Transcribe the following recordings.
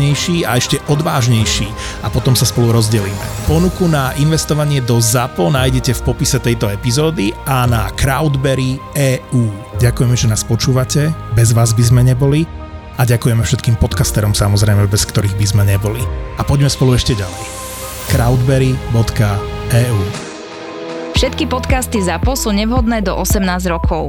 hlavnejší a ešte odvážnejší a potom sa spolu rozdelíme. Ponuku na investovanie do ZAPO nájdete v popise tejto epizódy a na Crowdberry EU. Ďakujeme, že nás počúvate, bez vás by sme neboli a ďakujeme všetkým podcasterom samozrejme, bez ktorých by sme neboli. A poďme spolu ešte ďalej. crowdberry.eu Všetky podcasty ZAPO sú nevhodné do 18 rokov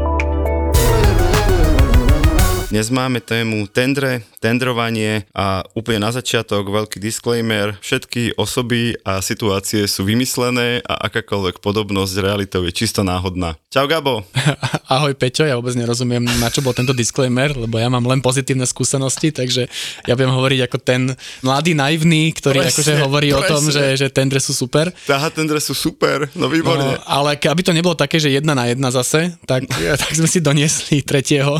Dnes máme tému tendre, tendrovanie a úplne na začiatok veľký disclaimer. Všetky osoby a situácie sú vymyslené a akákoľvek podobnosť s realitou je čisto náhodná. Čau Gabo. Ahoj Peťo, ja vôbec nerozumiem, na čo bol tento disclaimer, lebo ja mám len pozitívne skúsenosti, takže ja budem hovoriť ako ten mladý naivný, ktorý presne, akože hovorí presne. o tom, že, že tendre sú super. Aha, tendre sú super, no výborne. No, ale aby to nebolo také, že jedna na jedna zase, tak, tak sme si doniesli tretieho,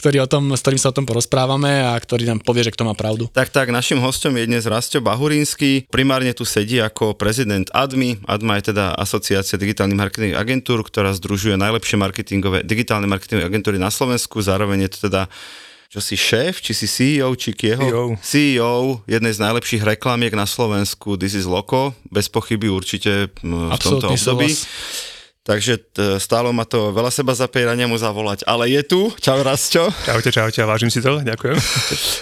ktorý o tom s ktorým sa o tom porozprávame a ktorý nám povie, že kto má pravdu. Tak, tak, našim hostom je dnes Rasto Bahurínsky. Primárne tu sedí ako prezident ADMI. ADMA je teda Asociácia digitálnych marketingových agentúr, ktorá združuje najlepšie marketingové, digitálne marketingové agentúry na Slovensku. Zároveň je to teda čo si šéf, či si CEO, či kieho? CEO. CEO jednej z najlepších reklamiek na Slovensku, This is Loco, bez pochyby určite v Absolutný tomto období. Súhlas. Takže t- stálo ma to veľa seba zapierania mu zavolať, ale je tu. Čau Rastio. Čaute, čaute, vážim si to, ďakujem.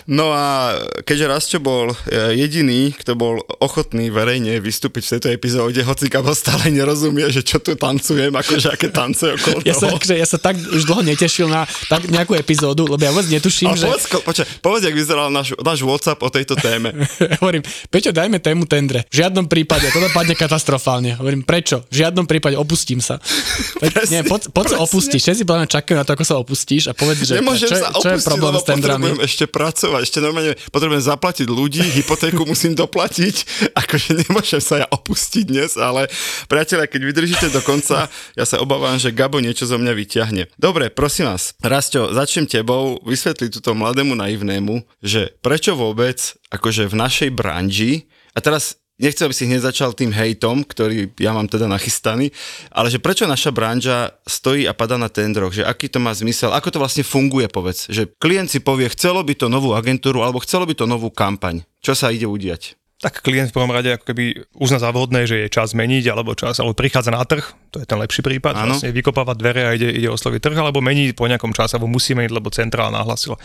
No a keďže Rastio bol e, jediný, kto bol ochotný verejne vystúpiť v tejto epizóde, hoci Kabo stále nerozumie, že čo tu tancujem, akože aké tance okolo ja toho. Sa, akože, ja sa tak už dlho netešil na tak nejakú epizódu, lebo ja vôbec netuším, a že... Povedz, poča, povedz, jak vyzeral náš, náš WhatsApp o tejto téme. Hovorím, Peťo, dajme tému tendre. V žiadnom prípade, to dopadne katastrofálne. Hovorím, prečo? V žiadnom prípade opustím sa sa. presne, nie, poď, poď sa opustiť. Všetci podľa čakajú na to, ako sa opustíš a povedz, že Nemôžem čo, sa čo opustiť, je problém s tendrami. ešte pracovať, ešte normálne potrebujem zaplatiť ľudí, hypotéku musím doplatiť, akože nemôžem sa ja opustiť dnes, ale priateľe, keď vydržíte do konca, ja sa obávam, že Gabo niečo zo mňa vyťahne. Dobre, prosím vás, Rasto, začnem tebou vysvetliť túto mladému naivnému, že prečo vôbec akože v našej branži a teraz nechcem, aby si hneď začal tým hejtom, ktorý ja mám teda nachystaný, ale že prečo naša branža stojí a pada na tendroch, že aký to má zmysel, ako to vlastne funguje, povedz, že klient si povie, chcelo by to novú agentúru alebo chcelo by to novú kampaň. Čo sa ide udiať? tak klient v prvom rade ako keby uzná za vhodné, že je čas zmeniť, alebo čas, alebo prichádza na trh, to je ten lepší prípad, ano. vlastne vykopávať dvere a ide, ide osloviť trh, alebo mení po nejakom čase, alebo musí meniť, lebo centrál nahlasila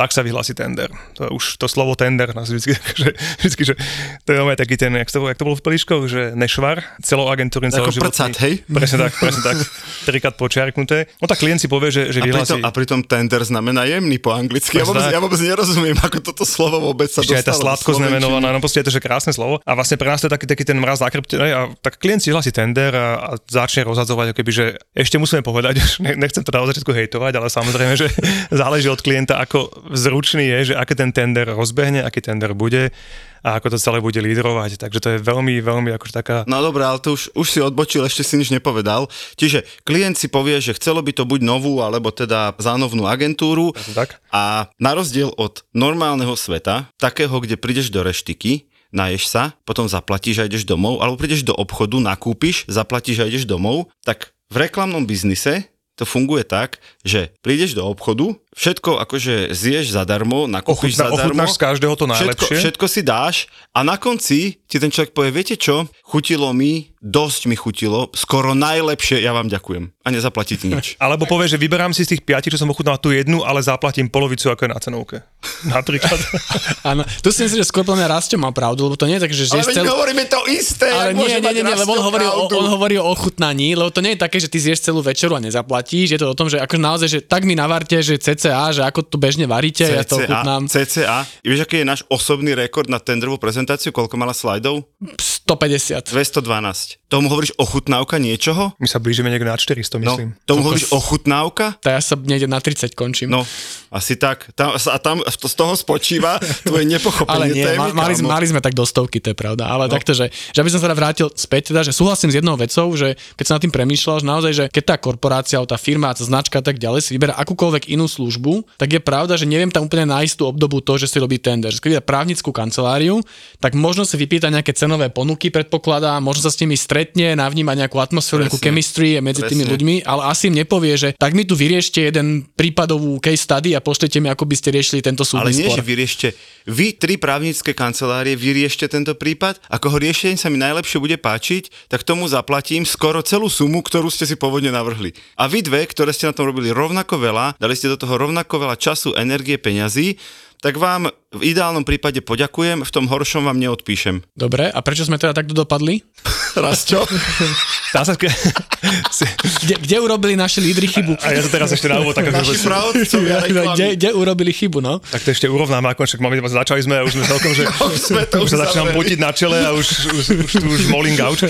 tak sa vyhlási tender. To už to slovo tender nás vždy, že, vždy, že to je taký ten, jak to, jak to bolo v Pliškoch, že nešvar, celoagentúrny Ako prcat, hej? Presne tak, presne tak, trikrát počiarknuté. No tak klient si povie, že, že vyhlási... A pritom, a pritom tender znamená jemný po anglicky. Ja vôbec, ja vôbec nerozumiem, ako toto slovo vôbec sa Ešte dostalo. aj tá sladko znamenovaná, no proste je to, že krásne slovo. A vlastne pre nás to je taký, taký ten mraz na krpte, a tak klient si hlási tender a, a začne rozhadzovať, keby, že ešte musíme povedať, nechcem to na začiatku hejtovať, ale samozrejme, že záleží od klienta, ako zručný je, že aké ten tender rozbehne, aký tender bude a ako to celé bude lídrovať. Takže to je veľmi, veľmi akože taká... No dobré, ale to už, už si odbočil, ešte si nič nepovedal. Čiže klient si povie, že chcelo by to buď novú, alebo teda zánovnú agentúru. Tak. A na rozdiel od normálneho sveta, takého, kde prídeš do reštiky, naješ sa, potom zaplatíš a ideš domov, alebo prídeš do obchodu, nakúpiš, zaplatíš a ideš domov, tak v reklamnom biznise to funguje tak, že prídeš do obchodu všetko akože zješ zadarmo, nakúpiš Ochutná, zadarmo. ochutnáš z každého to Všetko, najlepšie. všetko si dáš a na konci ti ten človek povie, viete čo, chutilo mi, dosť mi chutilo, skoro najlepšie, ja vám ďakujem. A nezaplatíte nič. Alebo povie, že vyberám si z tých piatich, čo som ochutnal tú jednu, ale zaplatím polovicu, ako je na cenovke. Napríklad. Áno, tu si myslím, že skôr mňa Rastio má pravdu, lebo to nie je tak, že Ale veď celý... hovoríme to isté, Ale nie, nie, nie, nie, lebo on hovorí, o, on hovorí o ochutnaní, lebo to nie je také, že ty zješ celú večeru a nezaplatíš, je to o tom, že ako naozaj, že tak mi navarte, že CCA, že ako to bežne varíte, ja to ochutnám. CCA. Vieš, aký je náš osobný rekord na tendrovú prezentáciu? Koľko mala slajdov? 150. 212. Tomu hovoríš ochutnávka niečoho? My sa blížime niekde na 400, No, myslím. tomu hovoríš ochutnávka? Tak ja sa niekde na 30 končím. No, asi tak. Tam, a tam z toho spočíva tvoje nepochopenie Ale nie, témy, ma, mali, sme, mali sme tak do stovky, to je pravda. Ale no. takto, že, že aby som sa teda vrátil späť, teda, že súhlasím s jednou vecou, že keď sa nad tým premýšľal, že naozaj, že keď tá korporácia, alebo tá firma, tá značka a tak ďalej si vyberá akúkoľvek inú službu, tak je pravda, že neviem tam úplne nájsť tú obdobu to, že si robí tender. Keď právnickú kanceláriu, tak možno si vypýta nejaké cenové ponuky, predpokladá, možno sa s nimi stretne, navníma nejakú atmosféru, nejakú chemistry medzi tými Presne. ľuďmi, ale asi im nepovie, že tak mi tu vyriešte jeden prípadovú case study a pošlete mi, ako by ste riešili tento súdny Ale nie, spor. že vyriešte, vy tri právnické kancelárie vyriešte tento prípad, ako ho riešenie sa mi najlepšie bude páčiť, tak tomu zaplatím skoro celú sumu, ktorú ste si pôvodne navrhli. A vy dve, ktoré ste na tom robili rovnako veľa, dali ste do toho rovnako veľa času, energie, peňazí, tak vám v ideálnom prípade poďakujem, v tom horšom vám neodpíšem. Dobre, a prečo sme teda takto dopadli? Raz čo? Dá sa... Kde, kde urobili naši lídry chybu? A ja to teraz ešte na úvod tak Naši akože- pravdcovia kde, kde urobili chybu, no? tak to ešte urovnáme, ako však máme, začali sme a už sme celkom, že Už sme to už sa začínam potiť na čele a už, už, už tu už molím gauč.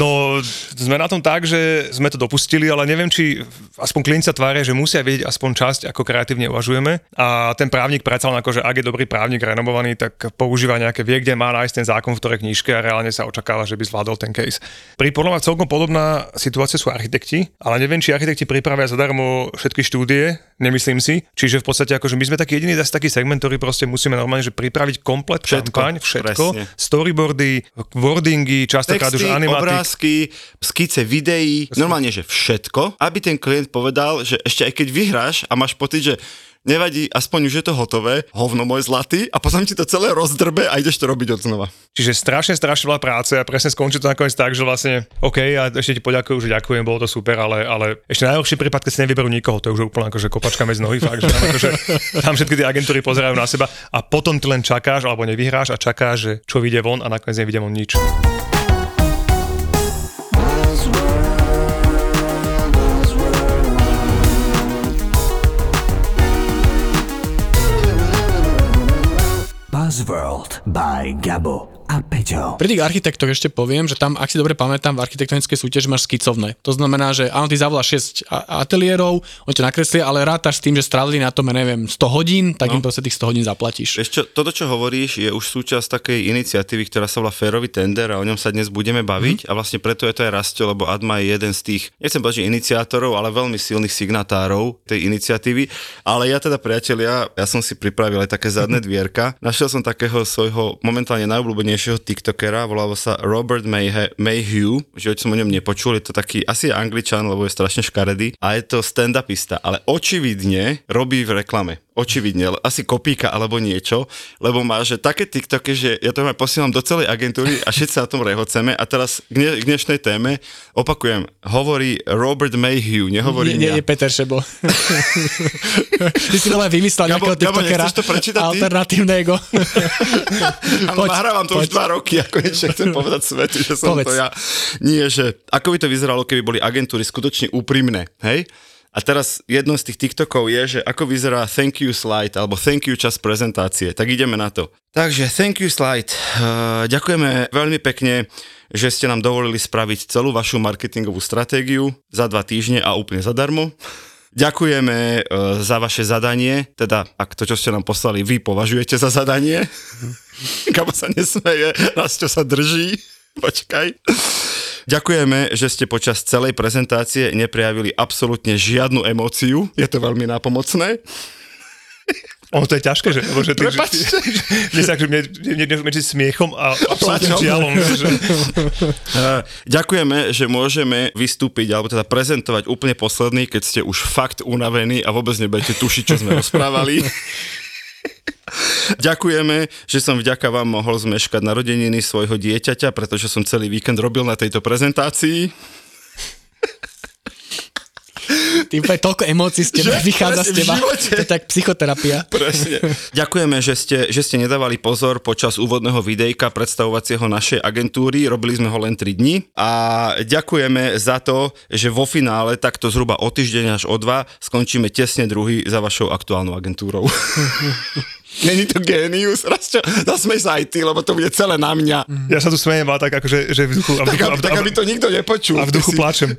No, sme na tom tak, že sme to dopustili, ale neviem, či aspoň klienti sa tvária, že musia vedieť aspoň časť, ako kreatívne uvažujeme. A ten právnik predsa len ako, že ak je dobrý právnik renomovaný, tak používa nejaké, vie, kde má nájsť ten zákon v ktorej knižke a reálne sa očakáva, že by zvládol ten case. Pri podľa celkom podobná situácia sú architekti, ale neviem, či architekti pripravia zadarmo všetky štúdie, nemyslím si. Čiže v podstate akože my sme taký jediný asi taký segment, ktorý proste musíme normálne že pripraviť komplet Všetko, kampaň, všetko, presne. storyboardy, wordingy, častokrát už animatik. obrázky, skice videí, normálne, že všetko, aby ten klient povedal, že ešte aj keď vyhráš a máš pocit, že nevadí, aspoň už je to hotové, hovno môj zlatý, a potom ti to celé rozdrbe a ideš to robiť od znova. Čiže strašne, strašne veľa práce a presne skončí to nakoniec tak, že vlastne OK, a ešte ti poďakujem, že ďakujem, bolo to super, ale, ale ešte najhorší prípad, keď si nevyberú nikoho, to je už úplne akože kopačka medzi nohy, fakt, že tam, akože, tam všetky tie agentúry pozerajú na seba a potom ty len čakáš alebo nevyhráš a čakáš, že čo vyjde von a nakoniec nevidie von nič. Buzzworld by Gabo a Peťo. Pri tých architektoch ešte poviem, že tam, ak si dobre pamätám, v architektonickej súťaži máš skicovné. To znamená, že áno, ty zavoláš 6 a- ateliérov, oni ťa nakreslia, ale rátaš s tým, že strávili na tom, ja neviem, 100 hodín, tak im proste tých 100 hodín zaplatíš. Čo, toto, čo hovoríš, je už súčasť takej iniciatívy, ktorá sa volá Férový tender a o ňom sa dnes budeme baviť a vlastne preto je to aj Rastio, lebo Adma je jeden z tých, nechcem povedať, iniciátorov, ale veľmi silných signatárov tej iniciatívy. Ale ja teda, priatelia, ja som si pripravil aj také zadné dvierka. Našiel som takého svojho momentálne najobľúbenejšieho tiktokera, volal sa Robert Mayhe- Mayhew, že som o ňom nepočul, je to taký, asi angličan, lebo je strašne škaredý a je to stand-upista, ale očividne robí v reklame očividne, asi kopíka alebo niečo, lebo má, že také TikToky, že ja to posielam do celej agentúry a všetci sa na tom rehoceme a teraz k, dne, k dnešnej téme opakujem, hovorí Robert Mayhew, nehovorím nie, ja. nie, Peter Šebo. ty si ale vymyslel Gabo- nejakého Gabo, tiktokera. to prečítať ty? Alternatívneho. Áno, nahrávam to už poď. dva roky a konečne chcem povedať svetu, že som Povedz. to ja. Nie, že ako by to vyzeralo, keby boli agentúry skutočne úprimné, hej? A teraz jedno z tých TikTokov je, že ako vyzerá thank you slide alebo thank you čas prezentácie. Tak ideme na to. Takže thank you slide. Uh, ďakujeme veľmi pekne, že ste nám dovolili spraviť celú vašu marketingovú stratégiu za dva týždne a úplne zadarmo. Ďakujeme uh, za vaše zadanie, teda ak to, čo ste nám poslali, vy považujete za zadanie. Kamo sa nesmeje, raz čo sa drží. Počkaj. Ďakujeme, že ste počas celej prezentácie neprejavili absolútne žiadnu emóciu. Je to veľmi nápomocné. Ono to je ťažké, že? Lebo, že ty, ty, že, že, mne, mne, mne, medzi smiechom a absolútnym žialom. Že... Uh, ďakujeme, že môžeme vystúpiť, alebo teda prezentovať úplne posledný, keď ste už fakt unavení a vôbec nebudete tušiť, čo sme rozprávali. Ďakujeme, že som vďaka vám mohol zmeškať narodeniny svojho dieťaťa, pretože som celý víkend robil na tejto prezentácii. Ty úplne toľko emócií z teba vychádza z teba. To je tak psychoterapia. Presne. Ďakujeme, že ste, že ste nedávali pozor počas úvodného videjka predstavovacieho našej agentúry. Robili sme ho len 3 dni. A ďakujeme za to, že vo finále takto zhruba o týždeň až o dva skončíme tesne druhý za vašou aktuálnou agentúrou. Není to génius, raz čo, zasmej sa aj ty, lebo to bude celé na mňa. Ja sa tu smejem, ale tak akože, že v duchu... A v duchu tak, aby, tak, aby to nikto nepočul. A v duchu si... plačem.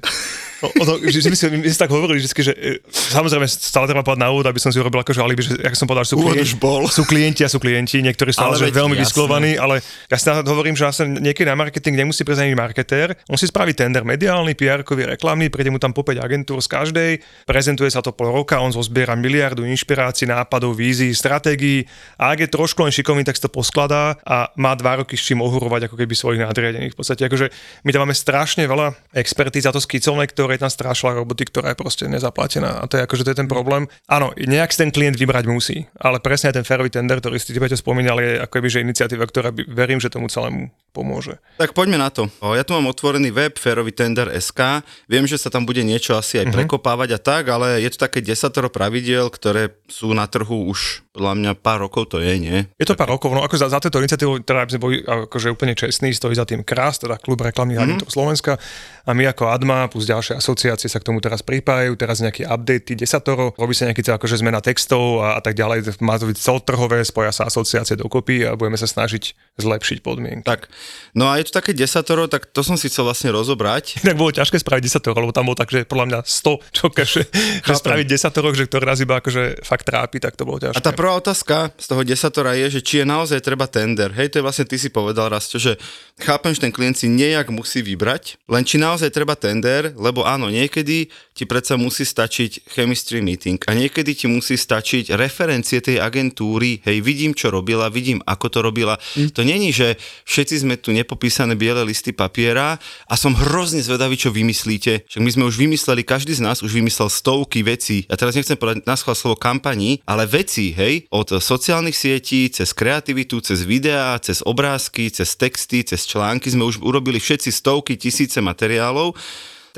O, o to, že, že my, si, my si tak hovorili vždy, že e, samozrejme stále treba povedať na úvod, aby som si urobil akože alibi, že jak som povedal, že sú, klienti, bol. sú klienti a sú klienti, niektorí sú ale veľmi jasné. vysklovaní, ale ja si hovorím, že vlastne niekedy na marketing nemusí prísť ani marketér, on si spraví tender mediálny, PR-kový, reklamný, príde mu tam po 5 agentúr z každej, prezentuje sa to pol roka, on zozbiera miliardu inšpirácií, nápadov, vízií, stratégií a ak je trošku len šikovný, tak sa to poskladá a má dva roky s čím ohurovať ako keby svojich nadriadených. V podstate akože my tam máme strašne veľa expertíz za to skicovné, ktoré tam strášla roboty, ktorá je proste nezaplatená. A to je akože to je ten problém. Áno, nejak si ten klient vybrať musí, ale presne ten ferový tender, ktorý ste tebe spomínal, je ako keby, že iniciatíva, ktorá by, verím, že tomu celému pomôže. Tak poďme na to. Ja tu mám otvorený web ferový tender SK. Viem, že sa tam bude niečo asi aj uh-huh. prekopávať a tak, ale je to také desatoro pravidiel, ktoré sú na trhu už podľa mňa pár rokov to je, nie? Je to pár rokov, no ako za, za túto iniciatívu, teda aby sme boli akože úplne čestní, stojí za tým KRAS, teda Klub reklamných mm-hmm. agentúr Slovenska a my ako ADMA plus ďalšie asociácie sa k tomu teraz pripájajú, teraz nejaké updaty desatoro, robí sa nejaký akože zmena textov a, a tak ďalej, má to byť celotrhové, spoja sa asociácie dokopy a budeme sa snažiť zlepšiť podmienky. Tak, no a je to také desatoro, tak to som si chcel vlastne rozobrať. Tak bolo ťažké spraviť desatoro, lebo tam bolo tak, že podľa mňa 100, čo že, že spraviť desatoro, že ktorý raz iba akože fakt trápi, tak to bolo ťažké. A tá prvá otázka z toho desatora je, že či je naozaj treba tender. Hej, to je vlastne ty si povedal raz, že chápem, že ten klient si nejak musí vybrať, len či naozaj treba tender, lebo áno, niekedy ti predsa musí stačiť chemistry meeting a niekedy ti musí stačiť referencie tej agentúry, hej, vidím, čo robila, vidím, ako to robila. Mm. To není, že všetci sme tu nepopísané biele listy papiera a som hrozne zvedavý, čo vymyslíte. Však my sme už vymysleli, každý z nás už vymyslel stovky vecí. A teraz nechcem povedať na slovo kampaní, ale veci, hej, od sociálnych sietí, cez kreativitu, cez videá, cez obrázky, cez texty, cez články sme už urobili všetci stovky, tisíce materiálov.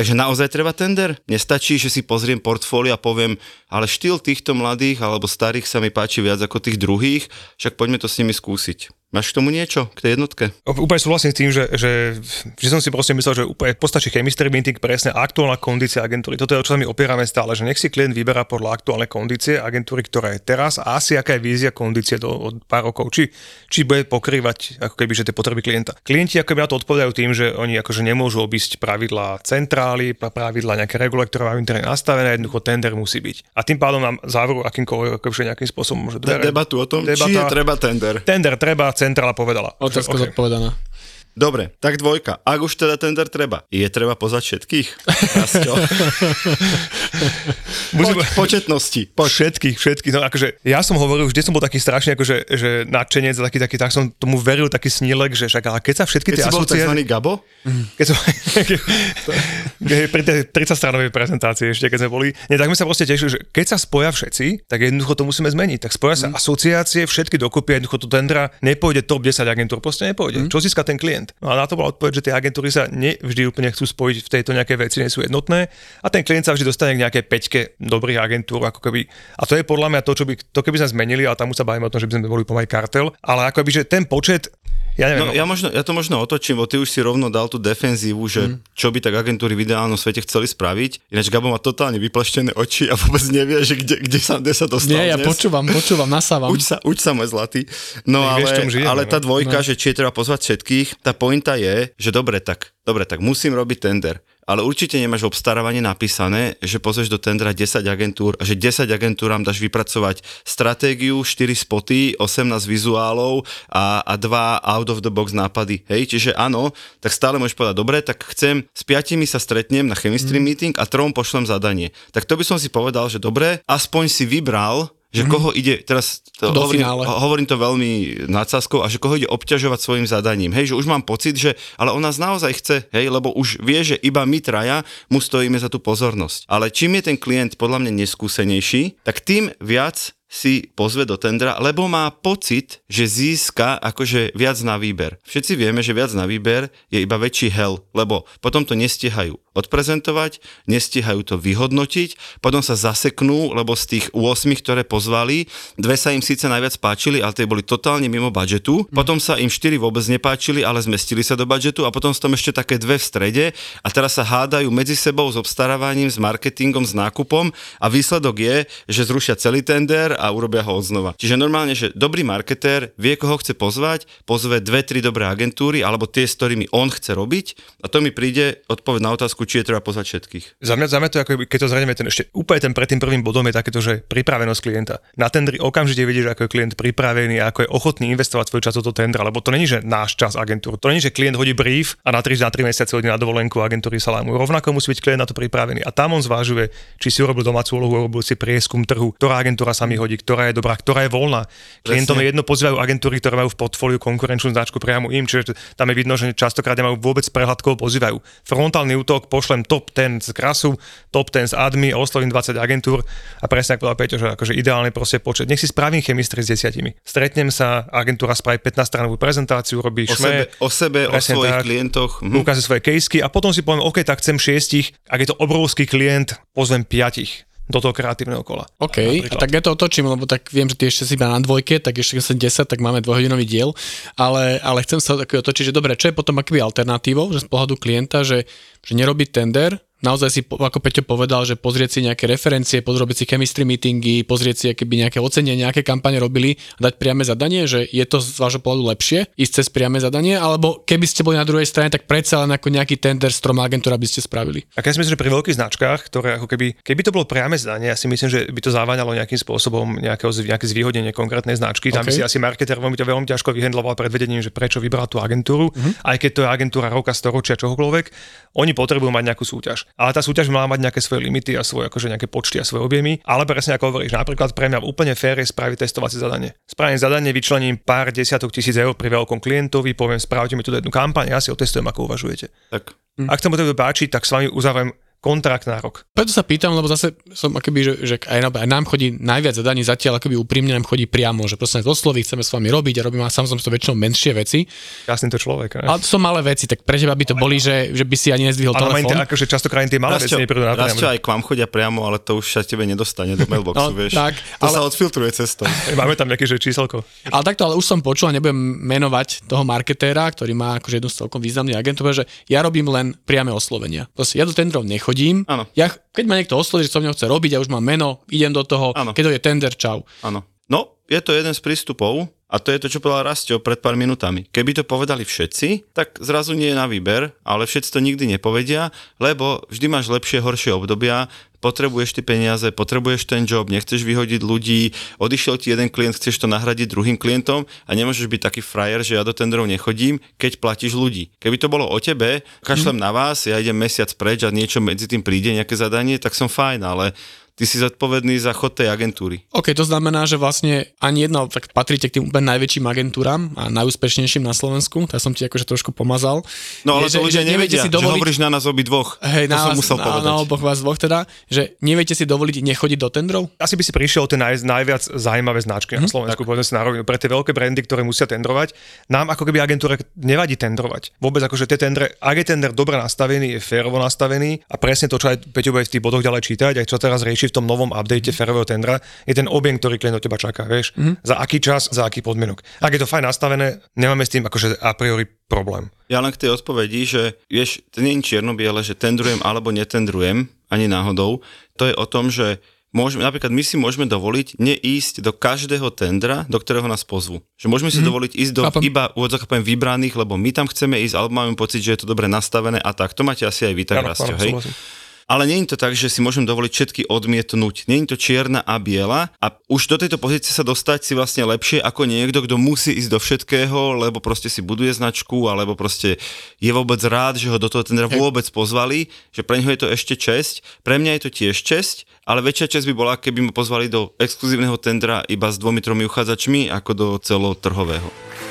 Takže naozaj treba tender? Nestačí, že si pozriem portfólio a poviem, ale štýl týchto mladých alebo starých sa mi páči viac ako tých druhých, však poďme to s nimi skúsiť. Máš k tomu niečo, k tej jednotke? Úplne súhlasím s tým, že, že, že som si proste myslel, že úplne postačí chemistry meeting presne aktuálna kondícia agentúry. Toto je, o čo sa my opierame stále, že nech si klient vyberá podľa aktuálnej kondície agentúry, ktorá je teraz a asi aká je vízia kondície do od pár rokov, či, či bude pokrývať ako keby, že tie potreby klienta. Klienti ako na to odpovedajú tým, že oni akože nemôžu obísť pravidlá centrály, pravidlá nejaké regule, ktoré majú interne nastavené, jednoducho tender musí byť. A tým pádom nám záveru akýmkoľvek akože nejakým spôsobom môže debatu o tom, Debata, či je treba tender. Tender treba, centrála povedala. Otázka okay. zodpovedaná. Dobre, tak dvojka. Ak už teda tender treba, je treba pozvať všetkých? Poď, početnosti. Poď. Všetkých, všetkých. No akože, ja som hovoril, vždy som bol taký strašne akože, že nadšenec, taký, taký, tak som tomu veril, taký snílek, že však, ale keď sa všetky tie asociácie... Keď Gabo? Keď som, pri tej 30 stranovej prezentácii ešte, keď sme boli, nie, tak sme sa proste tešili, že keď sa spoja všetci, tak jednoducho to musíme zmeniť. Tak spoja sa mm. asociácie, všetky dokopy, jednoducho to tendra nepôjde top 10 agentúr, proste nepôjde. Mm. Čo získa ten klient? Klient. No a na to bola odpoveď, že tie agentúry sa nevždy úplne chcú spojiť v tejto nejaké veci, nie sú jednotné a ten klient sa vždy dostane k nejakej peťke dobrých agentúr, ako keby. A to je podľa mňa to, čo by, to keby sme zmenili, ale tam už sa bavíme o tom, že by sme boli pomaly kartel, ale ako by, že ten počet ja, neviem, no, ja, možno, ja to možno otočím, bo ty už si rovno dal tú defenzívu, že mm. čo by tak agentúry v ideálnom svete chceli spraviť. Ináč Gabo má totálne vypleštené oči a vôbec nevie, že kde, kde, sa, kde sa dostal Nie, ja dnes. počúvam, počúvam, nasávam. Uč sa, uč sa môj zlatý. No ale, vieš, žijem, ale tá dvojka, no. že či je treba pozvať všetkých, tá pointa je, že dobre, tak, dobre, tak musím robiť tender ale určite nemáš v obstarávaní napísané, že pozrieš do tendra 10 agentúr a že 10 agentúram dáš vypracovať stratégiu, 4 spoty, 18 vizuálov a, a 2 out of the box nápady. Hej, čiže áno, tak stále môžeš povedať, dobre, tak chcem, s piatimi sa stretnem na chemistry mm. meeting a trom pošlem zadanie. Tak to by som si povedal, že dobre, aspoň si vybral Že koho ide, teraz to Do hovorím, finále. hovorím to veľmi nadsázkou, a že koho ide obťažovať svojim zadaním. Hej, že už mám pocit, že ale on nás naozaj chce, hej, lebo už vie, že iba my traja mu stojíme za tú pozornosť. Ale čím je ten klient podľa mňa neskúsenejší, tak tým viac si pozve do tendra, lebo má pocit, že získa akože viac na výber. Všetci vieme, že viac na výber je iba väčší hell, lebo potom to nestihajú odprezentovať, nestihajú to vyhodnotiť, potom sa zaseknú, lebo z tých 8, ktoré pozvali, dve sa im síce najviac páčili, ale tie boli totálne mimo budžetu, potom sa im 4 vôbec nepáčili, ale zmestili sa do budžetu a potom sú tam ešte také dve v strede a teraz sa hádajú medzi sebou s obstarávaním, s marketingom, s nákupom a výsledok je, že zrušia celý tender a urobia ho odznova. Čiže normálne, že dobrý marketér vie, koho chce pozvať, pozve dve, tri dobré agentúry alebo tie, s ktorými on chce robiť a to mi príde odpoveď na otázku, či je treba pozvať všetkých. Za mňa, za mňa to, ako, keď to zhrnieme, ten ešte úplne ten pred tým prvým bodom je takéto, že pripravenosť klienta. Na tendri okamžite vidíš, ako je klient pripravený a ako je ochotný investovať svoj čas do toho tendra, lebo to není, že náš čas agentúr. To není, že klient hodí brief a na 3, na 3 mesiace hodí na dovolenku agentúry sa lámu. Rovnako musí byť klient na to pripravený. A tam on zvážuje, či si urobil domácu úlohu, urobil si prieskum trhu, ktorá agentúra sa mi hodí, ktorá je dobrá, ktorá je voľná. Klientom je jedno pozývajú agentúry, ktoré majú v portfóliu konkurenčnú značku priamo im, čiže tam je vidno, že častokrát nemajú vôbec prehľad, koho pozývajú. Frontálny útok, pošlem top 10 z krasu, top 10 z admy, oslovím 20 agentúr a presne ako povedal Peťo, že akože ideálny proste počet. Nech si spravím chemistry s desiatimi. Stretnem sa, agentúra spraví 15 stranovú prezentáciu, robí O sebe, šme, o, sebe, o svojich tak. klientoch. Mhm. ukáže svoje kejsky a potom si poviem, OK, tak chcem šiestich, ak je to obrovský klient, pozvem piatich do toho kreatívneho kola. OK, a tak ja to otočím, lebo tak viem, že ty ešte si iba na dvojke, tak ešte keď som 10, tak máme dvojhodinový diel, ale, ale chcem sa tak otočiť, že dobre, čo je potom akoby alternatívou, že z pohľadu klienta, že, že nerobí tender, naozaj si, ako Peťo povedal, že pozrieť si nejaké referencie, pozrieť si chemistry meetingy, pozrieť si keby nejaké ocenie, nejaké kampane robili a dať priame zadanie, že je to z vášho pohľadu lepšie ísť cez priame zadanie, alebo keby ste boli na druhej strane, tak predsa len ako nejaký tender s troma agentúra by ste spravili. A keď si myslím, že pri veľkých značkách, ktoré ako keby, keby to bolo priame zdanie, ja si myslím, že by to zaváňalo nejakým spôsobom nejakého, nejaké zvýhodnenie konkrétnej značky. Tam by si asi marketer veľmi, to veľmi ťažko vyhendloval pred vedením, že prečo vybral tú agentúru, aj keď to je agentúra roka, storočia, čohokoľvek, oni potrebujú mať nejakú súťaž. Ale tá súťaž má mať nejaké svoje limity a svoje, akože nejaké počty a svoje objemy. Ale presne ako hovoríš, napríklad pre mňa úplne fér je spraviť testovacie zadanie. Spravím zadanie, vyčlením pár desiatok tisíc eur pri veľkom klientovi, poviem, spravte mi tu jednu kampaň, ja si otestujem, ako uvažujete. Tak. Ak sa mu to páčiť, tak s vami uzavriem kontrakt na rok. Preto sa pýtam, lebo zase som akoby, že, že aj, nám- aj nám chodí najviac zadaní zatiaľ, akoby úprimne nám chodí priamo, že proste nás osloví, chceme s vami robiť a robíme samozrejme to väčšinou menšie veci. Jasný to človek. Ne? Ale to sú malé veci, tak pre teba by to boli, že, že by si ani nezdvihol Ale telefón. akože častokrát tie malé veci neprídu na priamo. aj k vám chodia priamo, ale to už sa tebe nedostane do mailboxu, No, vieš. tak, to ale- sa odfiltruje cestou. Máme tam nejaké že číselko. Ale takto, ale už som počul a nebudem menovať toho marketéra, ktorý má akože jednu z celkom významných agentov, že ja robím len priame oslovenia. Proste ja do tendrov nechodím. Áno. Ja, keď ma niekto osloví, že som mňou chce robiť, ja už mám meno, idem do toho, Áno. keď to je tender, čau. Áno. No, je to jeden z prístupov a to je to, čo povedal Rastio pred pár minútami. Keby to povedali všetci, tak zrazu nie je na výber, ale všetci to nikdy nepovedia, lebo vždy máš lepšie, horšie obdobia, potrebuješ ty peniaze, potrebuješ ten job, nechceš vyhodiť ľudí, odišiel ti jeden klient, chceš to nahradiť druhým klientom a nemôžeš byť taký frajer, že ja do tendrov nechodím, keď platíš ľudí. Keby to bolo o tebe, kašlem na vás, ja idem mesiac preč a niečo medzi tým príde, nejaké zadanie, tak som fajn, ale ty si zodpovedný za chod tej agentúry. OK, to znamená, že vlastne ani jedno, tak patríte k tým úplne najväčším agentúram a najúspešnejším na Slovensku, tak som ti akože trošku pomazal. No ale Je, to ľudia nevedia, že hovoríš na nás obi dvoch. Hej, to na, som vás, musel na, povedať. na oboch vás dvoch teda, že neviete si dovoliť nechodiť do tendrov? Asi by si prišiel o tie naj, najviac zaujímavé značky Mhm. na Slovensku, povedzme si na rovinu. Pre tie veľké brandy, ktoré musia tendrovať, nám ako keby agentúre nevadí tendrovať. Vôbec akože tie tendre, ak je tender dobre nastavený, je férovo nastavený a presne to, čo aj Peťo bude v tých bodoch ďalej čítať, aj čo teraz rieši v tom novom update férového tendra, je ten objem, ktorý klient od teba čaká, vieš, Mhm. za aký čas, za aký podmienok. Ak je to fajn nastavené, nemáme s tým akože a priori problém. Ja len k tej odpovedi, že vieš, to nie je čierno-biele, že tendrujem alebo netendrujem, ani náhodou. To je o tom, že môžeme, napríklad my si môžeme dovoliť neísť do každého tendra, do ktorého nás pozvú. Že môžeme si dovoliť ísť do Chápem. iba úvodzok poviem vybraných, lebo my tam chceme ísť, alebo máme pocit, že je to dobre nastavené a tak. To máte asi aj vy tak, Áno, Rastio, hej? súhlasím. Ale nie je to tak, že si môžem dovoliť všetky odmietnúť. Nie je to čierna a biela a už do tejto pozície sa dostať si vlastne lepšie ako niekto, kto musí ísť do všetkého, lebo proste si buduje značku, alebo proste je vôbec rád, že ho do toho tendera vôbec pozvali, že pre neho je to ešte česť. Pre mňa je to tiež česť, ale väčšia česť by bola, keby ma pozvali do exkluzívneho tendra iba s dvomi, tromi uchádzačmi, ako do celotrhového.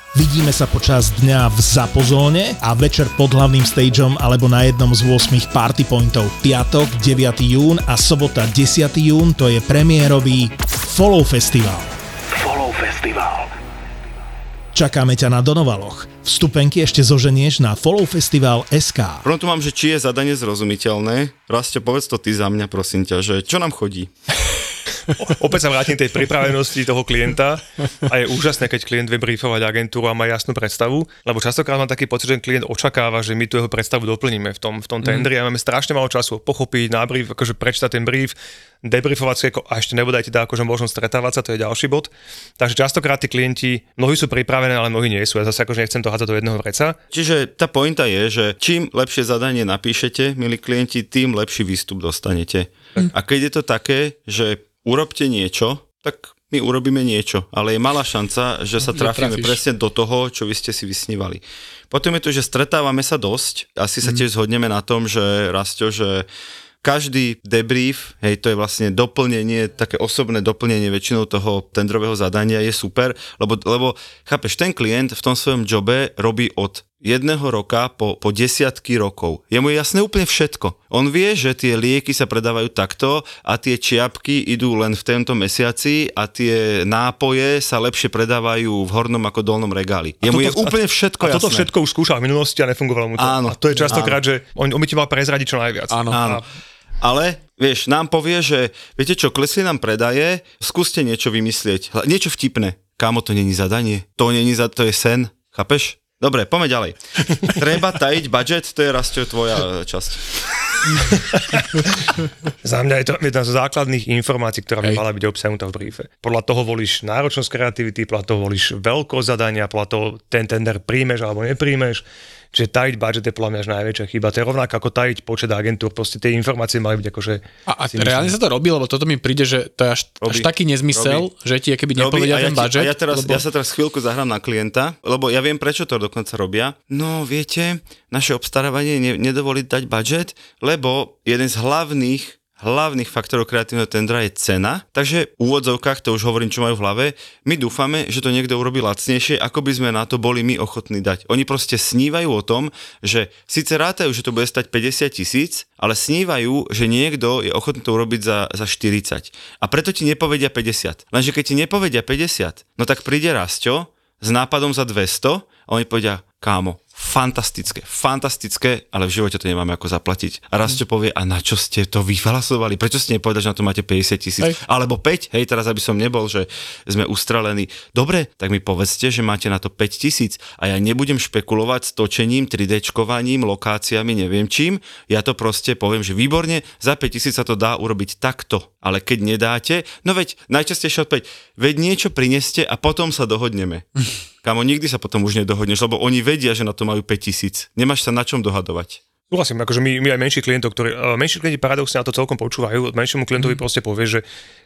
Vidíme sa počas dňa v Zapozóne a večer pod hlavným stageom alebo na jednom z 8 party pointov. Piatok 9. jún a sobota 10. jún to je premiérový Follow Festival. Follow Festival. Čakáme ťa na Donovaloch. Vstupenky ešte zoženieš na Follow Festival SK. Prvom tu mám, že či je zadanie zrozumiteľné. Rastio, povedz to ty za mňa, prosím ťa, že čo nám chodí? Opäť sa vrátim tej pripravenosti toho klienta a je úžasné, keď klient vie briefovať agentúru a má jasnú predstavu, lebo častokrát mám taký pocit, že klient očakáva, že my tu jeho predstavu doplníme v tom, v tom tendri a máme strašne málo času pochopiť, na brief, akože prečítať ten brief, debriefovať si ako, a ešte nebodajte dá akože možnosť stretávať sa, to je ďalší bod. Takže častokrát tí klienti, mnohí sú pripravené, ale mnohí nie sú. Ja zase akože nechcem to hádzať do jedného vreca. Čiže tá pointa je, že čím lepšie zadanie napíšete, milí klienti, tým lepší výstup dostanete. A keď je to také, že urobte niečo, tak my urobíme niečo, ale je malá šanca, že sa trafíme trafíš. presne do toho, čo vy ste si vysnívali. Potom je to, že stretávame sa dosť, asi sa tiež zhodneme na tom, že Rasto, že každý debrief, hej, to je vlastne doplnenie, také osobné doplnenie väčšinou toho tendrového zadania je super, lebo, lebo chápeš, ten klient v tom svojom jobe robí od jedného roka po, po desiatky rokov. Je mu jasné úplne všetko. On vie, že tie lieky sa predávajú takto a tie čiapky idú len v tento mesiaci a tie nápoje sa lepšie predávajú v hornom ako dolnom regáli. Je toto- úplne všetko a jasné. toto všetko už skúšal v minulosti a nefungovalo mu to. Áno. A to je častokrát, že on, on by ti mal prezradiť čo najviac. Áno. Áno. Ale, vieš, nám povie, že viete čo, klesli nám predaje, skúste niečo vymyslieť. Niečo vtipné. Kámo, to není zadanie. To není za, to je sen. Chápeš? Dobre, poďme ďalej. Treba tajiť budget, to je Rastio tvoja e, časť. Za mňa je to jedna z základných informácií, ktorá by Hej. mala byť obsiahnutá v briefe. Podľa toho volíš náročnosť kreativity, podľa toho volíš veľkosť zadania, podľa toho ten tender príjmeš alebo nepríjmeš. Čiže tajiť budget je podľa mňa až najväčšia chyba. To je rovnako ako tajiť počet agentúr. Proste tie informácie mali byť akože... A, a reálne sa to robí, lebo toto mi príde, že to je až, až Robí. taký nezmysel, Robí. že ti keby nepovedia ja ten ti- budget. A ja, teraz, lebo... ja sa teraz chvíľku zahrám na klienta, lebo ja viem, prečo to dokonca robia. No, viete, naše obstarávanie ne, nedovolí dať budget, lebo jeden z hlavných hlavných faktorov kreatívneho tendra je cena, takže v úvodzovkách, to už hovorím, čo majú v hlave, my dúfame, že to niekto urobí lacnejšie, ako by sme na to boli my ochotní dať. Oni proste snívajú o tom, že síce rátajú, že to bude stať 50 tisíc, ale snívajú, že niekto je ochotný to urobiť za, za 40. A preto ti nepovedia 50. Lenže keď ti nepovedia 50, no tak príde Rasťo s nápadom za 200 a oni povedia, kámo, fantastické, fantastické, ale v živote to nemáme ako zaplatiť. A Rastio povie, a na čo ste to vyhlasovali? Prečo ste nepovedali, že na to máte 50 tisíc? Alebo 5? Hej, teraz aby som nebol, že sme ustrelení. Dobre, tak mi povedzte, že máte na to 5 tisíc a ja nebudem špekulovať s točením, 3Dčkovaním, lokáciami, neviem čím. Ja to proste poviem, že výborne, za 5 tisíc sa to dá urobiť takto. Ale keď nedáte, no veď najčastejšie odpoveď, veď niečo prineste a potom sa dohodneme. Kamo, nikdy sa potom už nedohodneš, lebo oni vedia, že na to majú 5 tisíc. Nemáš sa na čom dohadovať. Súhlasím, akože my, my aj menší klientov, ktorí, uh, menší klienti paradoxne na to celkom počúvajú, menšiemu klientovi mm. proste povie, že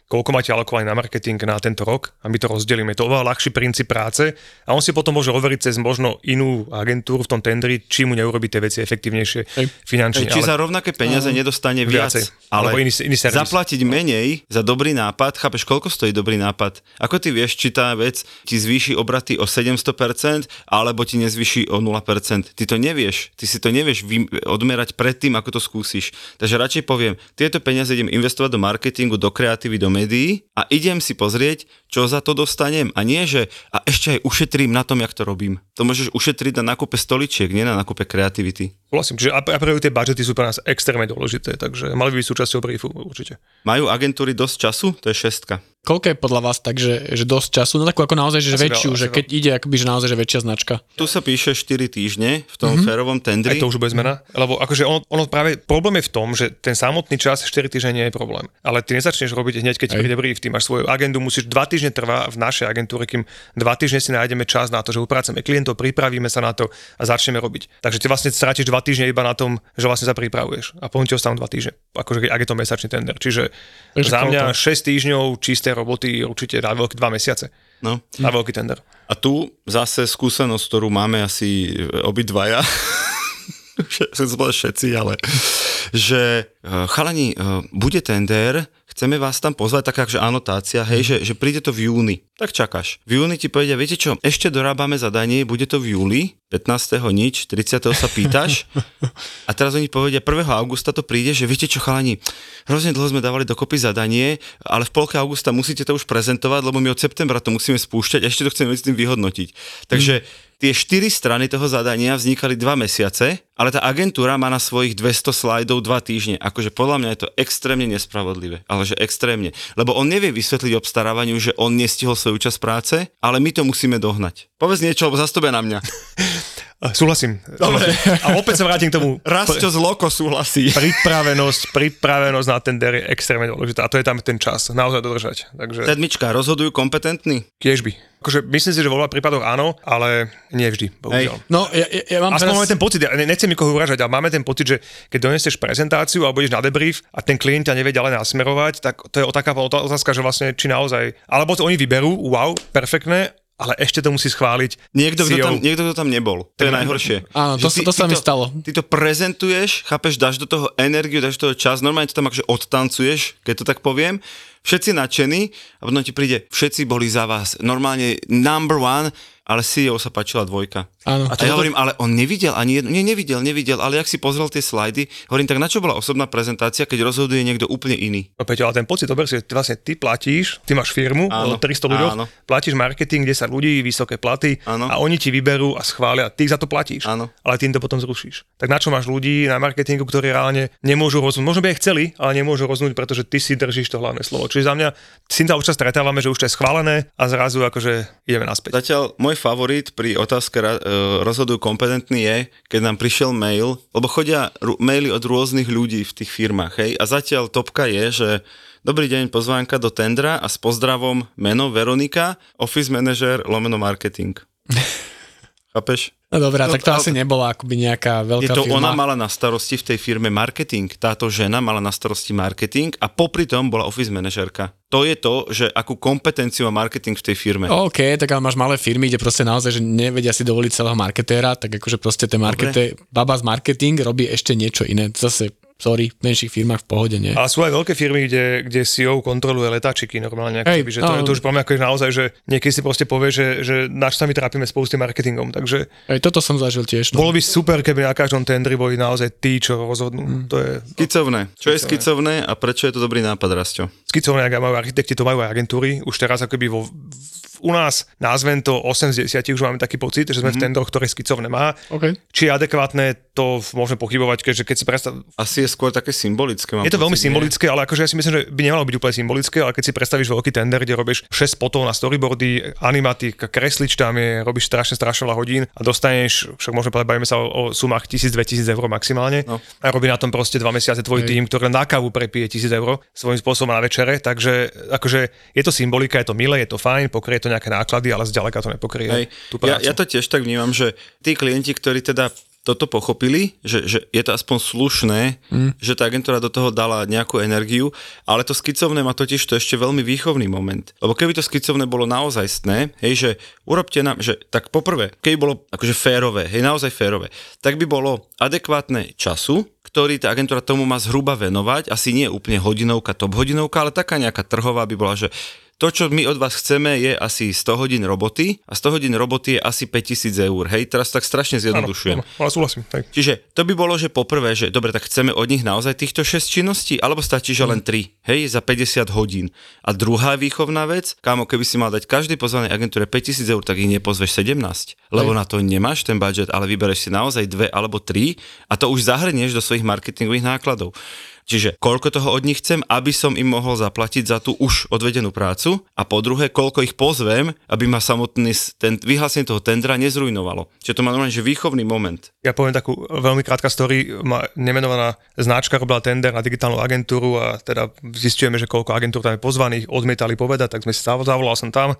koľko máte alokovaný na marketing na tento rok a my to rozdelíme. Je to oveľa ľahší princíp práce a on si potom môže overiť cez možno inú agentúru v tom tendri, či mu neurobí tie veci efektívnejšie finančne. Či ale... za rovnaké peniaze nedostane viac, Viacej. ale iný- iný servis. zaplatiť menej za dobrý nápad, chápeš, koľko stojí dobrý nápad? Ako ty vieš, či tá vec ti zvýši obraty o 700%, alebo ti nezvýši o 0%? Ty to nevieš. Ty si to nevieš vy- odmerať predtým, ako to skúsiš. Takže radšej poviem, tieto peniaze idem investovať do marketingu, do kreatívy, do médií a idem si pozrieť, čo za to dostanem. A nie, že a ešte aj ušetrím na tom, jak to robím. To môžeš ušetriť na nákupe stoličiek, nie na nákupe kreativity. Súhlasím, čiže a práve tie budžety sú pre nás extrémne dôležité, takže mali by byť súčasťou briefu určite. Majú agentúry dosť času? To je šestka. Koľko je podľa vás tak, že, že dosť času? No takú ako naozaj, že Asi väčšiu, veľa, že keď ide akoby, že naozaj, že väčšia značka. Tu sa píše 4 týždne v tom mm-hmm. férovom Aj tendri. to už bude zmena, lebo akože ono, ono práve problém je v tom, že ten samotný čas 4 týždne nie je problém. Ale ty nezačneš robiť hneď, keď Hej. príde brief, ty máš svoju agendu, musíš 2 týždne trvá v našej agentúre, kým 2 týždne si nájdeme čas na to, že upracujeme klientov, pripravíme sa na to a začneme robiť. Takže ty vlastne strátiš 2 týždne iba na tom, že vlastne sa pripravuješ a potom ti ostanú 2 týždne, akože ak je to mesačný tender. Čiže Takže za mňa koľko? 6 týždňov čisté roboty určite na veľký 2 mesiace. No. Na veľký tender. A tu zase skúsenosť, ktorú máme asi obidvaja, chcem sa všetci, ale že eh, chalani, eh, bude tender, chceme vás tam pozvať, taká že anotácia, hej, že, že príde to v júni. Tak čakáš. V júni ti povedia, viete čo, ešte dorábame zadanie, bude to v júli, 15. nič, 30. sa pýtaš a teraz oni povedia, 1. augusta to príde, že viete čo chalani, hrozne dlho sme dávali dokopy zadanie, ale v polke augusta musíte to už prezentovať, lebo my od septembra to musíme spúšťať a ešte to chceme medzi tým vyhodnotiť. Takže tie štyri strany toho zadania vznikali dva mesiace, ale tá agentúra má na svojich 200 slajdov dva týždne. Akože podľa mňa je to extrémne nespravodlivé, ale že extrémne. Lebo on nevie vysvetliť obstarávaniu, že on nestihol svoju časť práce, ale my to musíme dohnať. Povedz niečo, lebo zastobia na mňa. A Súhlasím. Dobre. A opäť sa vrátim k tomu. Rasťo z loko súhlasí. pripravenosť, pripravenosť na tender je extrémne dôležitá a to je tam ten čas, naozaj dodržať. Takže Sedmička, rozhodujú kompetentní? tiež by. Akože myslím si, že vo veľa prípadoch áno, ale nie vždy, bohužiaľ. No, ja, ja, mám Aspoň teraz... máme ten pocit, ja ne- nechcem nikoho uražať, ale máme ten pocit, že keď donesieš prezentáciu alebo ideš na debrief a ten klient ťa nevie ďalej nasmerovať, tak to je taká otázka, že vlastne či naozaj, alebo to oni vyberú, wow, perfektné, ale ešte to musí schváliť Niekto, kto CEO. tam, niekto, kto tam nebol. To je najhoršie. Áno, to sa- to sa mi to, stalo. Ty to prezentuješ, chápeš, dáš do toho energiu, dáš do toho čas, normálne to tam akože odtancuješ, keď to tak poviem. Všetci nadšení a potom ti príde, všetci boli za vás. Normálne number one, ale CEO sa páčila dvojka. Áno. A, ja hovorím, ale on nevidel ani jednu, nie, nevidel, nevidel, ale jak si pozrel tie slajdy, hovorím, tak na čo bola osobná prezentácia, keď rozhoduje niekto úplne iný? No Peťo, ale ten pocit, dober si, vlastne ty platíš, ty máš firmu, Áno, áno, 300 ľuďoch, áno. platíš marketing, 10 ľudí, vysoké platy Áno. a oni ti vyberú a schvália, ty za to platíš, Áno. ale ty im to potom zrušíš. Tak na čo máš ľudí na marketingu, ktorí reálne nemôžu rozhodnúť, možno by aj chceli, ale nemôžu rozhodnúť, pretože ty si držíš to hlavné slovo. Čiže za mňa s tým sa občas stretávame, že už to je schválené a zrazu akože ideme naspäť. Zatiaľ môj favorit pri otázke e, rozhodujú kompetentný je, keď nám prišiel mail, lebo chodia maily od rôznych ľudí v tých firmách, hej, a zatiaľ topka je, že Dobrý deň, pozvánka do tendra a s pozdravom meno Veronika, office manager lomeno marketing. Chápeš? No dobré, No, tak to ale- asi nebola akoby nejaká veľká Je to firma. ona mala na starosti v tej firme marketing. Táto žena mala na starosti marketing a popri tom bola office manažerka. To je to, že akú kompetenciu má marketing v tej firme. OK, tak ale máš malé firmy, kde proste naozaj, že nevedia si dovoliť celého marketéra, tak akože proste ten marketé, baba z marketing robí ešte niečo iné. Zase, sorry, v menších firmách v pohode, nie? Ale sú aj veľké firmy, kde, kde CEO kontroluje letáčiky normálne. Hej, Hej, že to, to už pre mňa ako je naozaj, že niekedy si proste povie, že, že na čo sa my trápime spolu s tým marketingom. Takže Aj toto som zažil tiež. No. bolo by super, keby na každom tendri boli naozaj tí, čo rozhodnú. Mm. To je Skicovné. Čo je skicovné a prečo je to dobrý nápad, Rasťo? skicovné, ak majú architekti, to majú aj agentúry. Už teraz akoby vo, v, u nás názvem to 8 z 10, už máme taký pocit, že sme mm-hmm. v tendroch, ktoré skicovné má. OK. Či je adekvátne, to môžeme pochybovať, keďže keď si predstav... Asi je skôr také symbolické. Mám Je to veľmi pocit, nie? symbolické, ale akože ja si myslím, že by nemalo byť úplne symbolické, ale keď si predstavíš veľký tender, kde robíš 6 spotov na storyboardy, animatik, kreslič tam je, robíš strašne strašne hodín a dostaneš, však môžeme povedať, bavíme sa o, o sumách 1000-2000 eur maximálne No. a robí na tom proste 2 mesiace tvoj Hej. tým, ktorý na kávu prepije 1000 eur svojím spôsobom na večere, takže akože je to symbolika, je to milé, je to fajn, pokrie to nejaké náklady, ale zďaleka to nepokrie Hej. tú Ja, ja to tiež tak vnímam, že tí klienti, ktorí teda toto pochopili, že, že je to aspoň slušné, mm. že tá agentúra do toho dala nejakú energiu, ale to skicovné má totiž to ešte veľmi výchovný moment. Lebo keby to skicovné bolo naozajstné, hej, že urobte nám, že tak poprvé, keby bolo akože férové, hej, naozaj férové, tak by bolo adekvátne času, ktorý tá agentúra tomu má zhruba venovať, asi nie úplne hodinovka, top hodinovka, ale taká nejaká trhová by bola, že to, čo my od vás chceme, je asi 100 hodín roboty a 100 hodín roboty je asi 5000 eur. Hej, teraz tak strašne zjednodušujem. Áno, áno, ale súhlasím. Tak. Čiže to by bolo, že poprvé, že dobre, tak chceme od nich naozaj týchto 6 činností, alebo stačí, že len 3, hej, za 50 hodín. A druhá výchovná vec, kámo, keby si mal dať každej pozvanej agentúre 5000 eur, tak ich nepozveš 17, lebo na to nemáš ten budget, ale vybereš si naozaj dve alebo tri a to už zahrnieš do svojich marketingových nákladov. Čiže koľko toho od nich chcem, aby som im mohol zaplatiť za tú už odvedenú prácu a po druhé, koľko ich pozvem, aby ma samotný ten, vyhlásenie toho tendra nezrujnovalo. Čiže to má normálne, že výchovný moment. Ja poviem takú veľmi krátka story. Ma nemenovaná značka robila tender na digitálnu agentúru a teda zistujeme, že koľko agentúr tam je pozvaných, odmietali povedať, tak sme si zavolal som tam,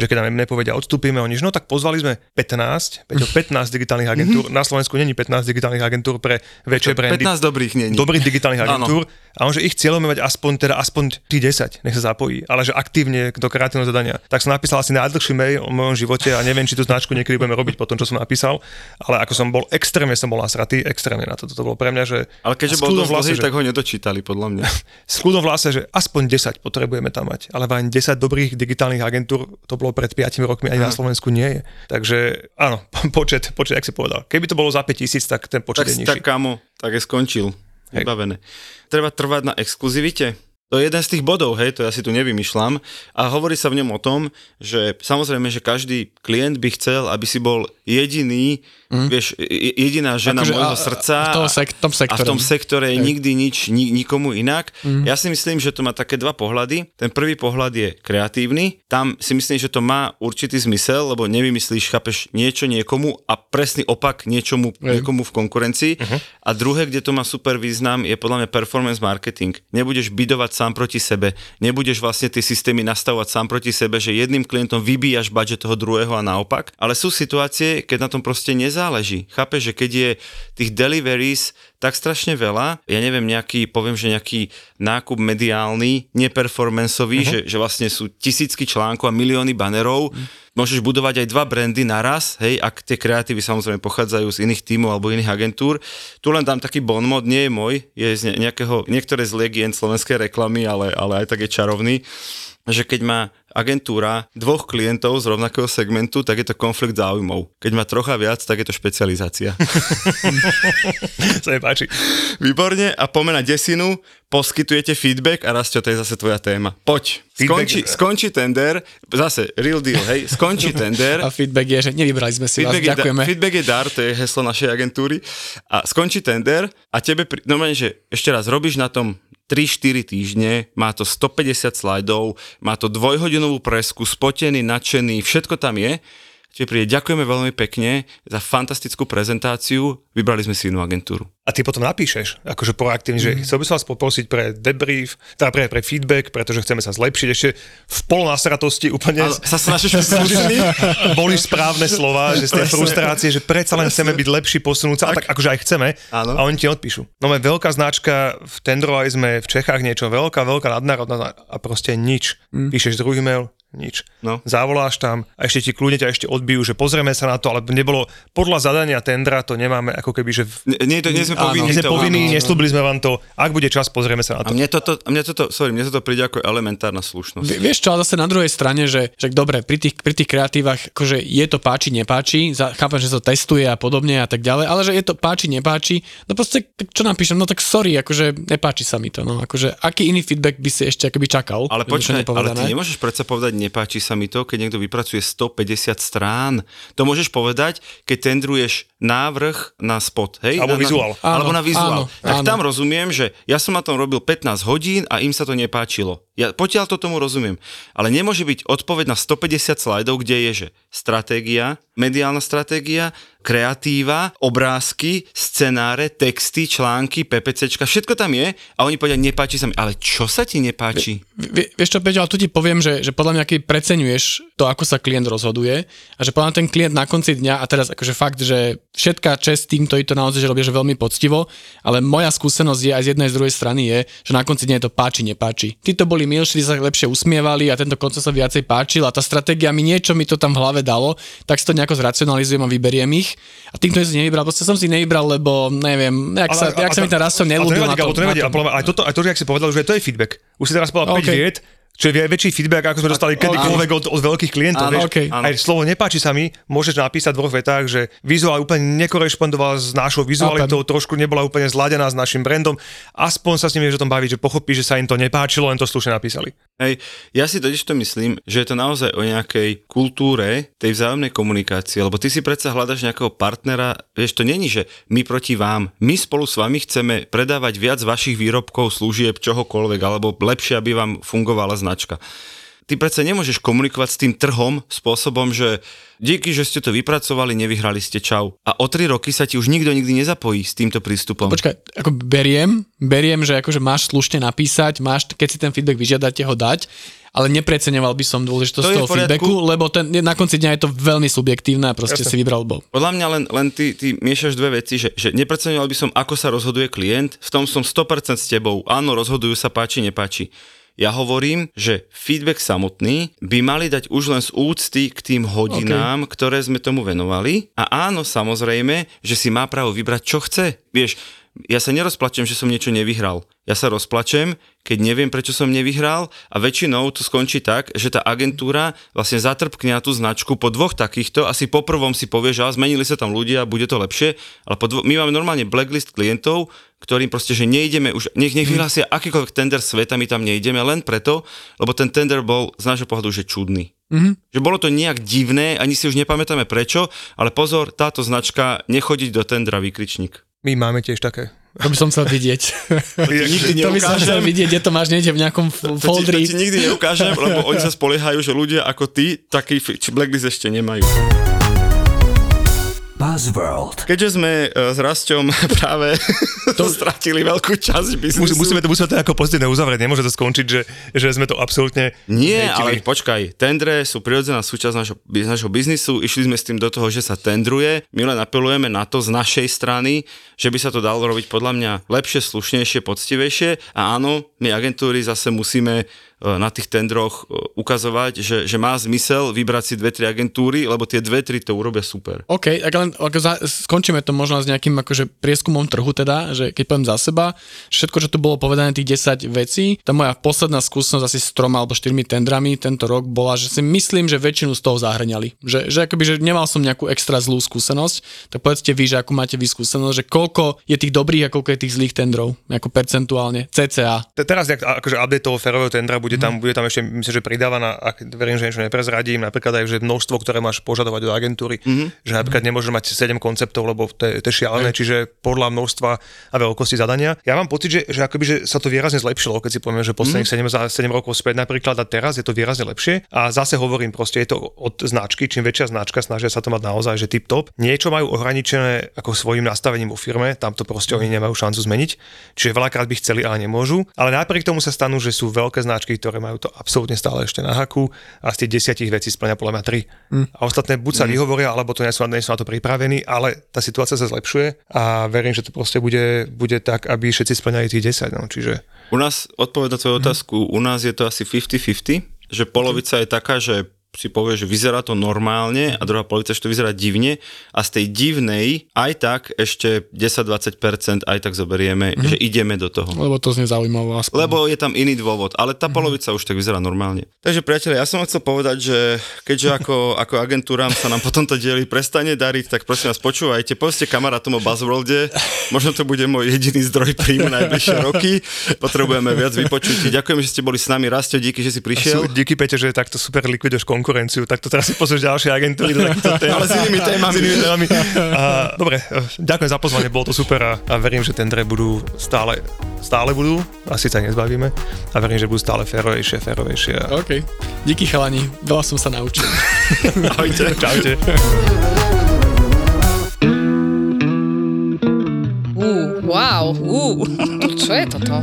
že keď nám nepovedia, odstúpime, oni, no tak pozvali sme 15, 15 digitálnych agentúr. Na Slovensku není 15 digitálnych agentúr pre väčšie brandy. 15 dobrých nie. Dobrých digitálnych agentúr agentúr a on, že ich cieľom je mať aspoň, teda aspoň tí 10, nech sa zapojí, ale že aktívne do kreatívneho zadania. Tak som napísal asi najdlhší mail o mojom živote a neviem, či tú značku niekedy budeme robiť po tom, čo som napísal, ale ako som bol, extrémne som bol nasratý, extrémne na to. To bolo pre mňa, že... Ale keďže bol dosť vlastne, tak ho nedočítali, podľa mňa. S kľudom vlastne, že aspoň 10 potrebujeme tam mať, ale ani 10 dobrých digitálnych agentúr, to bolo pred 5 rokmi, ani na Slovensku nie je. Takže áno, počet, počet, ak si povedal. Keby to bolo za 5000, tak ten počet tak, je nižší. Tak kamo, tak je skončil. Vybavené. Treba trvať na exkluzivite. To je jeden z tých bodov, hej, to ja si tu nevymýšľam. A hovorí sa v ňom o tom, že samozrejme, že každý klient by chcel, aby si bol jediný, mm. vieš, jediná žena akože môjho srdca a v tom, sek- tom sektore. a v tom sektore je nikdy nič ni- nikomu inak. Mm. Ja si myslím, že to má také dva pohľady. Ten prvý pohľad je kreatívny. Tam si myslím, že to má určitý zmysel, lebo nevymyslíš, chápeš, niečo niekomu a presný opak niečomu mm. niekomu v konkurencii. Uh-huh. A druhé, kde to má super význam, je podľa mňa performance marketing. Nebudeš bydovať sám proti sebe, nebudeš vlastne tie systémy nastavovať sám proti sebe, že jedným klientom vybíjaš budget toho druhého a naopak. Ale sú situácie, keď na tom proste nezáleží. Chápeš, že keď je tých deliveries tak strašne veľa, ja neviem, nejaký, poviem, že nejaký nákup mediálny, neperformanceový, uh-huh. že, že vlastne sú tisícky článkov a milióny banerov, uh-huh. môžeš budovať aj dva brandy naraz, hej, ak tie kreatívy samozrejme pochádzajú z iných tímov alebo iných agentúr. Tu len dám taký bon mod, nie je môj, je z nejakého, niektoré z legend slovenskej reklamy, ale, ale aj tak je čarovný že keď má agentúra dvoch klientov z rovnakého segmentu, tak je to konflikt záujmov. Keď má trocha viac, tak je to špecializácia. Sa mi páči. Výborne a poďme na desinu, poskytujete feedback a Rastio, to je zase tvoja téma. Poď, skončí, skončí tender, zase real deal, hej, skončí tender. A feedback je, že nevybrali sme si feedback vás, ďakujeme. Da, feedback je dar, to je heslo našej agentúry. A skončí tender a tebe, normálne, že ešte raz robíš na tom 3-4 týždne, má to 150 slajdov, má to dvojhodinovú presku, spotený, nadšený, všetko tam je Čiže príde, ďakujeme veľmi pekne za fantastickú prezentáciu, vybrali sme si inú agentúru. A ty potom napíšeš, akože proaktívne, mm. že chcel by som vás poprosiť pre debrief, teda pre, pre feedback, pretože chceme sa zlepšiť ešte v polnasratosti úplne. Ale sa snažíš Boli správne slova, že z tej frustrácie, že predsa len chceme byť lepší, posunúť sa, a tak akože aj chceme. Áno. A oni ti odpíšu. No máme veľká značka, v tendrovali sme v Čechách niečo, veľká, veľká nadnárodná a proste nič. Mm. Píšeš druhý mail, nič. No. Zavoláš tam a ešte ti kľudne ťa ešte odbijú, že pozrieme sa na to, ale nebolo podľa zadania tendra, to nemáme ako keby, že... V... Nie, to, nie sme povinní. Nie sme povinní, neslúbili sme vám to. Ak bude čas, pozrieme sa na to. A mne toto, a mne toto, sorry, mne toto príde ako elementárna slušnosť. V, vieš čo, ale zase na druhej strane, že, že dobre, pri tých, pri tých kreatívach, akože je to páči, nepáči, za, chápem, že sa to testuje a podobne a tak ďalej, ale že je to páči, nepáči, no proste, čo napíšem, no tak sorry, akože nepáči sa mi to, no akože aký iný feedback by si ešte akoby čakal? Ale počkaj, ale ty nemôžeš predsa povedať, nepáči sa mi to, keď niekto vypracuje 150 strán. To môžeš povedať, keď tendruješ návrh na spot, hej? Alebo na, vizuál. Na, alebo na vizuál. Áno, tak áno. tam rozumiem, že ja som na tom robil 15 hodín a im sa to nepáčilo. Ja potiaľ to tomu rozumiem. Ale nemôže byť odpoveď na 150 slajdov, kde je, že stratégia, mediálna stratégia, kreatíva, obrázky, scenáre, texty, články, PPCčka, všetko tam je a oni povedia, nepáči sa mi. Ale čo sa ti nepáči? Vie, vieš čo, Peťo, ale tu ti poviem, že, že podľa mňa, keď preceňuješ to, ako sa klient rozhoduje a že podľa mňa ten klient na konci dňa, a teraz akože fakt, že všetká čest tým, ktorí to naozaj že robia, že veľmi poctivo, ale moja skúsenosť je aj z jednej z druhej strany je, že na konci dňa je to páči, nepáči. Tí to boli milší, sa lepšie usmievali a tento koncept sa viacej páčil a tá stratégia mi niečo mi to tam v hlave dalo, tak si to nejako zracionalizujem a vyberiem ich. A tým, ktorý si nevybral, proste som si nevybral, lebo neviem, jak sa, jak sa mi ten rastol nelúbil na to. to nevadí, ale podľa mňa aj toto, aj to, že ak si povedal, že to je feedback. Už si teraz povedal OK. 5 viet, čo je väčší feedback, ako sme dostali kedykoľvek od, od veľkých klientov. Áno, vieš. OK. Aj slovo nepáči sa mi, môžeš napísať v dvoch vetách, že vizuál úplne nekorešpondoval s našou vizualitou, trošku nebola úplne zladená s našim brandom. Aspoň sa s nimi o tom baviť, že pochopí, že sa im to nepáčilo, len to slušne napísali. Hej, ja si totiž to myslím, že je to naozaj o nejakej kultúre tej vzájomnej komunikácie, lebo ty si predsa hľadaš nejakého partnera, vieš, to není, že my proti vám, my spolu s vami chceme predávať viac vašich výrobkov, služieb, čohokoľvek, alebo lepšie, aby vám fungovala značka. Ty predsa nemôžeš komunikovať s tým trhom spôsobom, že díky, že ste to vypracovali, nevyhrali ste čau. A o tri roky sa ti už nikto nikdy nezapojí s týmto prístupom. Počkaj, ako beriem, beriem, že akože máš slušne napísať, máš, keď si ten feedback vyžiadate ho dať, ale nepreceňoval by som dôležitosť To toho feedbacku, lebo ten, na konci dňa je to veľmi subjektívne a proste si vybral bol. Podľa mňa len, len ty, ty miešaš dve veci, že, že nepreceňoval by som, ako sa rozhoduje klient, v tom som 100% s tebou. Áno, rozhodujú sa, páči, nepáči. Ja hovorím, že feedback samotný by mali dať už len z úcty k tým hodinám, okay. ktoré sme tomu venovali. A áno, samozrejme, že si má právo vybrať, čo chce. Vieš, ja sa nerozplačem, že som niečo nevyhral. Ja sa rozplačem, keď neviem, prečo som nevyhral a väčšinou to skončí tak, že tá agentúra vlastne zatrpkne na tú značku po dvoch takýchto, asi po prvom si povie, že zmenili sa tam ľudia, bude to lepšie, ale po dvo- my máme normálne blacklist klientov, ktorým proste, že nejdeme už, nech, nech vyhlásia akýkoľvek tender sveta, my tam nejdeme len preto, lebo ten tender bol z nášho pohľadu, že čudný. Mm-hmm. Že bolo to nejak divné, ani si už nepamätáme prečo, ale pozor, táto značka nechodiť do tendra výkričník. My máme tiež také. To by som chcel vidieť. Nikdy to by som chcel vidieť, kde to máš niekde v nejakom f- To ti, to foldri. ti nikdy neukážem, lebo oni sa spoliehajú, že ľudia ako ty taký blacklist ešte nemajú. Buzzworld. Keďže sme e, s Rasťom práve to... stratili veľkú časť biznisu. Mus, musíme, to, musíme to ako pozitívne uzavrieť, nemôže to skončiť, že, že sme to absolútne... Nie, hejtili. ale počkaj, tendre sú prirodzená súčasť našho, našho biznisu, išli sme s tým do toho, že sa tendruje, my len apelujeme na to z našej strany, že by sa to dalo robiť podľa mňa lepšie, slušnejšie, poctivejšie a áno, my agentúry zase musíme na tých tendroch e, ukazovať, že, že má zmysel vybrať si dve, tri agentúry, lebo tie dve, tri to urobia super. OK, tak len ako za, skončíme to možno s nejakým akože prieskumom trhu teda, že keď poviem za seba, všetko, čo tu bolo povedané, tých 10 vecí, tá moja posledná skúsenosť asi s troma alebo štyrmi tendrami tento rok bola, že si myslím, že väčšinu z toho zahrňali. Že, že akoby, že nemal som nejakú extra zlú skúsenosť, tak povedzte vy, že akú máte vy skúsenosť, že koľko je tých dobrých a koľko je tých zlých tendrov, ako percentuálne, cca. Te- Teraz nejak, akože update toho ferového tendra, bude Mhm. tam, bude tam ešte, myslím, že pridávaná, ak verím, že niečo neprezradím, napríklad aj, že množstvo, ktoré máš požadovať od agentúry, Mhm. že napríklad nemôžeš mať 7 konceptov, lebo to je, to je šialené, čiže podľa množstva a veľkosti zadania. Ja mám pocit, že, že, akoby, že sa to výrazne zlepšilo, keď si poviem, že posledných Mhm. 7, za 7 rokov späť napríklad a teraz je to výrazne lepšie. A zase hovorím, proste je to od značky, čím väčšia značka, snažia sa to mať naozaj, že tip top. Niečo majú ohraničené ako svojim nastavením vo firme, tam to proste oni nemajú šancu zmeniť. Čiže veľakrát by chceli, ale nemôžu. Ale napriek tomu sa stanú, že sú veľké značky, ktoré majú to absolútne stále ešte na haku a z tých desiatich vecí splňa podľa mňa tri. Mm. A ostatné buď sa vyhovoria, alebo to nie sú, nie sú na to pripravení, ale tá situácia sa zlepšuje a verím, že to proste bude, bude tak, aby všetci splňali tých 10. No, čiže U nás, odpovedať tvoju otázku, u nás je to asi 50-50, že polovica je taká, že si povie, že vyzerá to normálne a druhá polovica, že to vyzerá divne a z tej divnej aj tak ešte 10-20% aj tak zoberieme, mm-hmm. že ideme do toho. Lebo to znie zaujímavé. Aspoň. Lebo je tam iný dôvod, ale tá polovica už tak vyzerá normálne. Takže priatelia, ja som chcel povedať, že keďže ako, ako agentúram sa nám po tomto dieli prestane dariť, tak prosím vás počúvajte, povedzte kamarátom o Buzzworlde, možno to bude môj jediný zdroj príjmu najbližšie roky, potrebujeme viac vypočutí. Ďakujem, že ste boli s nami, Rastio, díky, že si prišiel. díky Peťo, že takto super likviduješ konkurenciu, konkurenciu, tak to teraz si pozrieš ďalšie agentúry do tém. Ale s inými témami. S inými témami. A, dobre, e, ďakujem za pozvanie, bolo to super a, a verím, že tendre budú stále, stále budú, asi sa nezbavíme a verím, že budú stále férovejšie, férovejšie. A... OK. Díky chalani, veľa som sa naučil. Ahojte. Čaute. Wow, uh, čo je toto?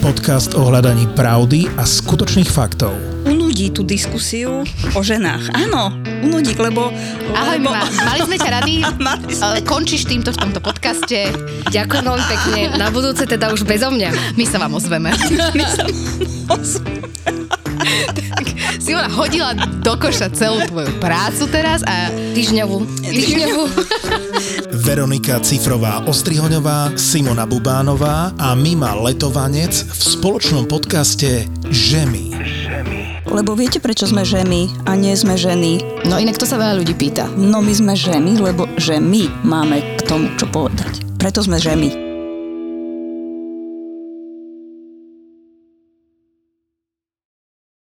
Podcast o hľadaní pravdy a skutočných faktov. Unudí tú diskusiu o ženách. Áno, unudí, lebo... Ahoj, lebo... ma, mali sme ťa rady. Sme. Končíš týmto v tomto podcaste. Ďakujem veľmi pekne. Na budúce teda už bezo mňa. My sa vám ozveme. My sa Simona hodila do koša celú tvoju prácu teraz a Týždňovú. Týždňovú. Veronika Cifrová Ostrihoňová, Simona Bubánová a Mima Letovanec v spoločnom podcaste Žemy. Lebo viete, prečo sme ženy a nie sme ženy? No inak to sa veľa ľudí pýta. No my sme ženy, lebo že my máme k tomu čo povedať. Preto sme ženy.